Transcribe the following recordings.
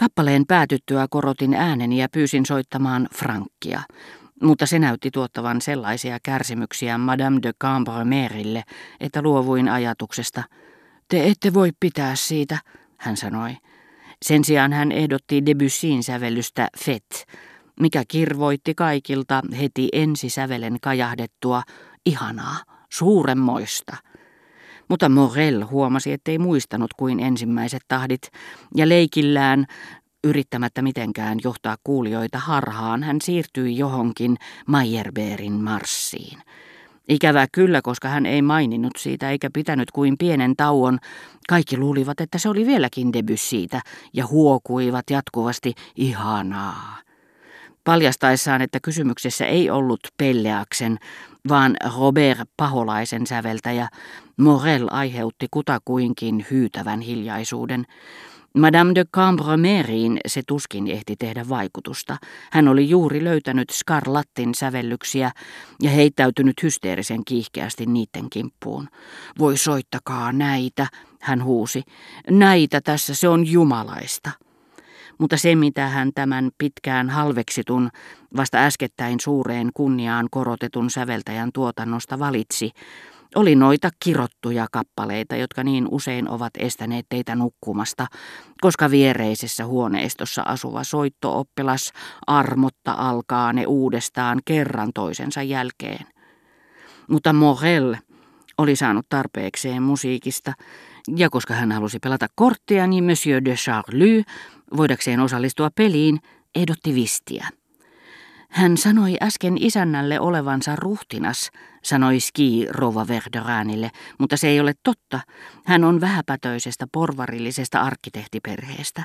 Kappaleen päätyttyä korotin ääneni ja pyysin soittamaan Frankkia, mutta se näytti tuottavan sellaisia kärsimyksiä Madame de Cambremerille, että luovuin ajatuksesta. Te ette voi pitää siitä, hän sanoi. Sen sijaan hän ehdotti Debussyin sävellystä Fet, mikä kirvoitti kaikilta heti ensisävelen kajahdettua ihanaa, suuremmoista. Mutta Morel huomasi, ettei muistanut kuin ensimmäiset tahdit, ja leikillään, yrittämättä mitenkään johtaa kuulijoita harhaan, hän siirtyi johonkin Meyerbeerin marssiin. Ikävää kyllä, koska hän ei maininnut siitä eikä pitänyt kuin pienen tauon. Kaikki luulivat, että se oli vieläkin siitä ja huokuivat jatkuvasti ihanaa. Paljastaessaan, että kysymyksessä ei ollut Pelleaksen, vaan Robert Paholaisen säveltäjä, Morel aiheutti kutakuinkin hyytävän hiljaisuuden. Madame de Cambromerin se tuskin ehti tehdä vaikutusta. Hän oli juuri löytänyt Scarlattin sävellyksiä ja heittäytynyt hysteerisen kiihkeästi niiden kimppuun. Voi soittakaa näitä, hän huusi. Näitä tässä, se on jumalaista. Mutta se, mitä hän tämän pitkään halveksitun, vasta äskettäin suureen kunniaan korotetun säveltäjän tuotannosta valitsi, oli noita kirottuja kappaleita, jotka niin usein ovat estäneet teitä nukkumasta, koska viereisessä huoneistossa asuva soittooppilas armotta alkaa ne uudestaan kerran toisensa jälkeen. Mutta Morel oli saanut tarpeekseen musiikista, ja koska hän halusi pelata korttia, niin Monsieur de Charlie, voidakseen osallistua peliin, ehdotti vistiä. Hän sanoi äsken isännälle olevansa ruhtinas, sanoi Ski Rova Verderanille, mutta se ei ole totta. Hän on vähäpätöisestä porvarillisesta arkkitehtiperheestä.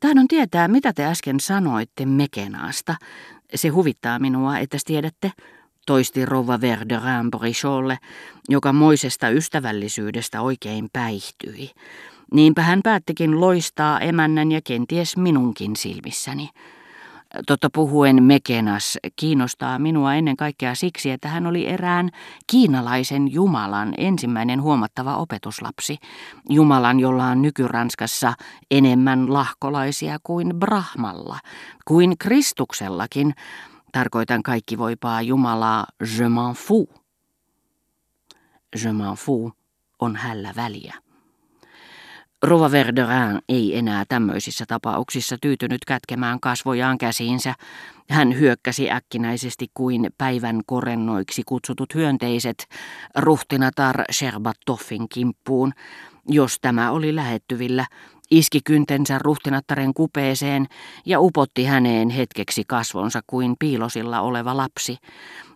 Tahdon tietää, mitä te äsken sanoitte Mekenaasta. Se huvittaa minua, että tiedätte, toisti Rova Verderan Bricholle, joka moisesta ystävällisyydestä oikein päihtyi. Niinpä hän päättikin loistaa emännän ja kenties minunkin silmissäni. Totta puhuen Mekenas kiinnostaa minua ennen kaikkea siksi, että hän oli erään kiinalaisen Jumalan ensimmäinen huomattava opetuslapsi. Jumalan, jolla on nykyranskassa enemmän lahkolaisia kuin Brahmalla, kuin Kristuksellakin. Tarkoitan kaikki voipaa Jumalaa je m'en fous. Je m'en fous on hällä väliä. Rova Verderin ei enää tämmöisissä tapauksissa tyytynyt kätkemään kasvojaan käsiinsä. Hän hyökkäsi äkkinäisesti kuin päivän korennoiksi kutsutut hyönteiset ruhtinatar Sherbatoffin kimppuun. Jos tämä oli lähettyvillä, iski kyntensä ruhtinattaren kupeeseen ja upotti häneen hetkeksi kasvonsa kuin piilosilla oleva lapsi.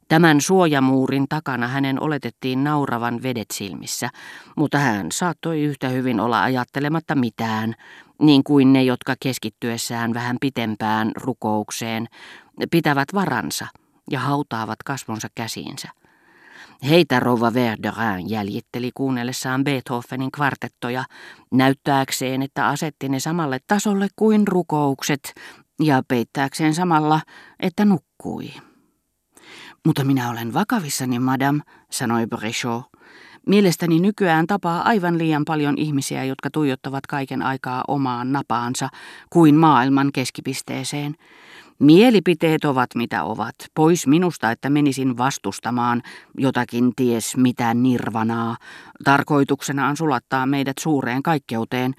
Tämän suojamuurin takana hänen oletettiin nauravan vedet silmissä, mutta hän saattoi yhtä hyvin olla ajattelematta mitään, niin kuin ne, jotka keskittyessään vähän pitempään rukoukseen pitävät varansa ja hautaavat kasvonsa käsiinsä. Heitä rouva Verderin jäljitteli kuunnellessaan Beethovenin kvartettoja, näyttääkseen, että asetti ne samalle tasolle kuin rukoukset ja peittääkseen samalla, että nukkui. Mutta minä olen vakavissani, madam, sanoi Brechot. Mielestäni nykyään tapaa aivan liian paljon ihmisiä, jotka tuijottavat kaiken aikaa omaan napaansa kuin maailman keskipisteeseen. Mielipiteet ovat mitä ovat. Pois minusta, että menisin vastustamaan jotakin ties mitä nirvanaa. Tarkoituksena on sulattaa meidät suureen kaikkeuteen,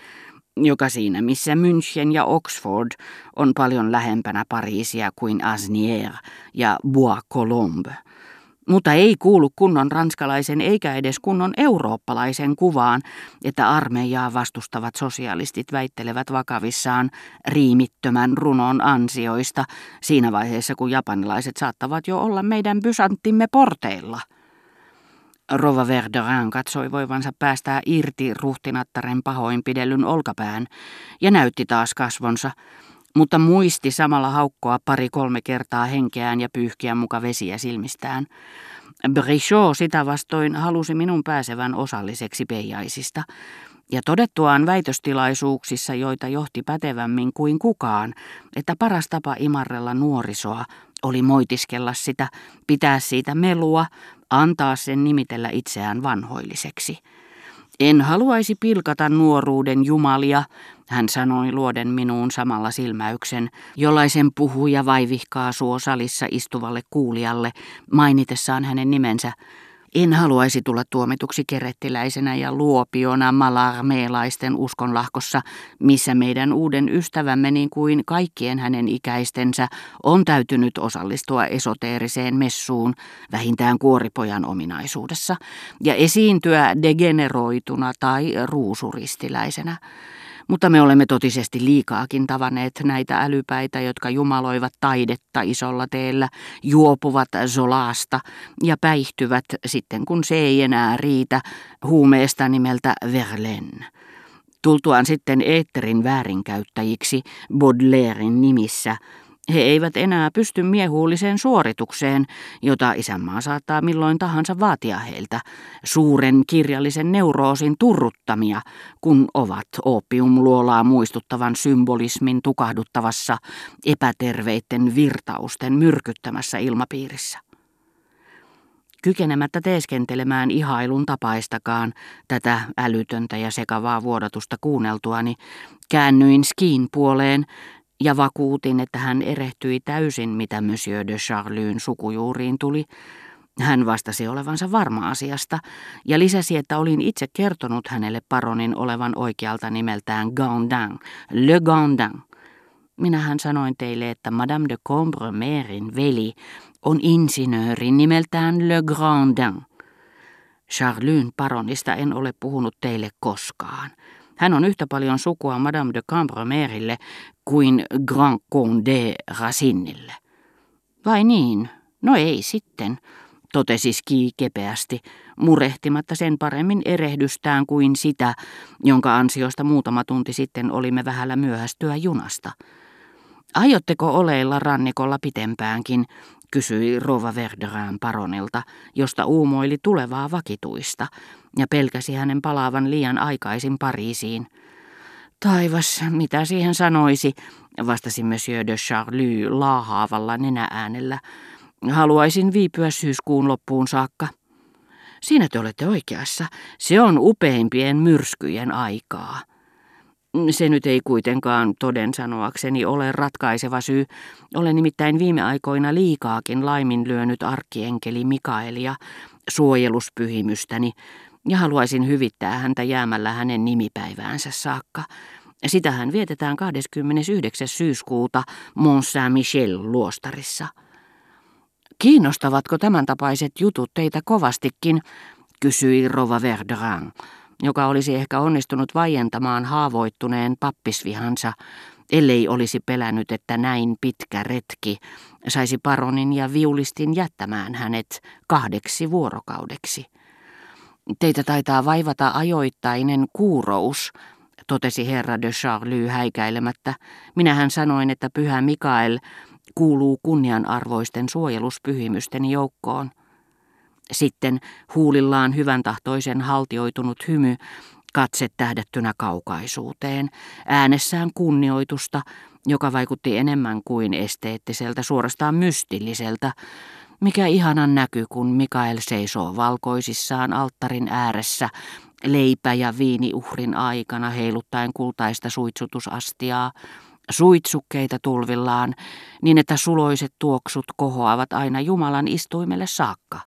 joka siinä missä München ja Oxford on paljon lähempänä Pariisia kuin Asnières ja Bois-Colombes. Mutta ei kuulu kunnon ranskalaisen eikä edes kunnon eurooppalaisen kuvaan, että armeijaa vastustavat sosialistit väittelevät vakavissaan riimittömän runon ansioista siinä vaiheessa, kun japanilaiset saattavat jo olla meidän bysanttimme porteilla. Rova Verderin katsoi voivansa päästää irti ruhtinattaren pahoinpidellyn olkapään ja näytti taas kasvonsa, mutta muisti samalla haukkoa pari-kolme kertaa henkeään ja pyyhkiä muka vesiä silmistään. Brichot sitä vastoin halusi minun pääsevän osalliseksi peijaisista, ja todettuaan väitöstilaisuuksissa, joita johti pätevämmin kuin kukaan, että paras tapa imarrella nuorisoa oli moitiskella sitä, pitää siitä melua, antaa sen nimitellä itseään vanhoilliseksi. En haluaisi pilkata nuoruuden jumalia, hän sanoi luoden minuun samalla silmäyksen, jollaisen puhuja vaivihkaa suo salissa istuvalle kuulijalle, mainitessaan hänen nimensä, en haluaisi tulla tuomituksi kerettiläisenä ja luopiona malarmeelaisten uskonlahkossa, missä meidän uuden ystävämme niin kuin kaikkien hänen ikäistensä on täytynyt osallistua esoteeriseen messuun, vähintään kuoripojan ominaisuudessa, ja esiintyä degeneroituna tai ruusuristiläisenä. Mutta me olemme totisesti liikaakin tavanneet näitä älypäitä, jotka jumaloivat taidetta isolla teellä, juopuvat zolaasta ja päihtyvät sitten kun se ei enää riitä huumeesta nimeltä Verlaine. Tultuaan sitten eetterin väärinkäyttäjiksi Baudelairein nimissä, he eivät enää pysty miehuulliseen suoritukseen, jota isänmaa saattaa milloin tahansa vaatia heiltä, suuren kirjallisen neuroosin turruttamia, kun ovat opiumluolaa muistuttavan symbolismin tukahduttavassa epäterveitten virtausten myrkyttämässä ilmapiirissä. Kykenemättä teeskentelemään ihailun tapaistakaan tätä älytöntä ja sekavaa vuodatusta kuunneltuani, käännyin skiin puoleen ja vakuutin, että hän erehtyi täysin, mitä Monsieur de Charlyn sukujuuriin tuli. Hän vastasi olevansa varma asiasta ja lisäsi, että olin itse kertonut hänelle paronin olevan oikealta nimeltään Gandin, Le Gandin. Minähän sanoin teille, että Madame de Combremerin veli on insinööri nimeltään Le Grandin. Charlyn paronista en ole puhunut teille koskaan. Hän on yhtä paljon sukua Madame de Cambromerille kuin Grand Condé Racinille. Vai niin? No ei sitten, totesi Ski kepeästi, murehtimatta sen paremmin erehdystään kuin sitä, jonka ansiosta muutama tunti sitten olimme vähällä myöhästyä junasta. Aiotteko oleilla rannikolla pitempäänkin, kysyi Rova Verderään paronilta, josta uumoili tulevaa vakituista, ja pelkäsi hänen palaavan liian aikaisin Pariisiin. Taivas, mitä siihen sanoisi, vastasi Monsieur de Charlie laahaavalla nenääänellä. Haluaisin viipyä syyskuun loppuun saakka. Siinä te olette oikeassa. Se on upeimpien myrskyjen aikaa. Se nyt ei kuitenkaan toden sanoakseni ole ratkaiseva syy. Olen nimittäin viime aikoina liikaakin laiminlyönyt arkkienkeli Mikaelia suojeluspyhimystäni ja haluaisin hyvittää häntä jäämällä hänen nimipäiväänsä saakka. Sitähän vietetään 29. syyskuuta Mont Saint-Michel luostarissa. Kiinnostavatko tämän tapaiset jutut teitä kovastikin, kysyi Rova Verderan joka olisi ehkä onnistunut vaientamaan haavoittuneen pappisvihansa, ellei olisi pelännyt, että näin pitkä retki saisi paronin ja viulistin jättämään hänet kahdeksi vuorokaudeksi. Teitä taitaa vaivata ajoittainen kuurous, totesi herra de Charlie häikäilemättä. Minähän sanoin, että pyhä Mikael kuuluu kunnianarvoisten suojeluspyhimysten joukkoon. Sitten huulillaan hyvän tahtoisen haltioitunut hymy, katse tähdättynä kaukaisuuteen, äänessään kunnioitusta, joka vaikutti enemmän kuin esteettiseltä, suorastaan mystilliseltä, mikä ihanan näky, kun Mikael seisoo valkoisissaan alttarin ääressä, leipä- ja viiniuhrin aikana heiluttaen kultaista suitsutusastiaa, suitsukkeita tulvillaan, niin että suloiset tuoksut kohoavat aina Jumalan istuimelle saakka.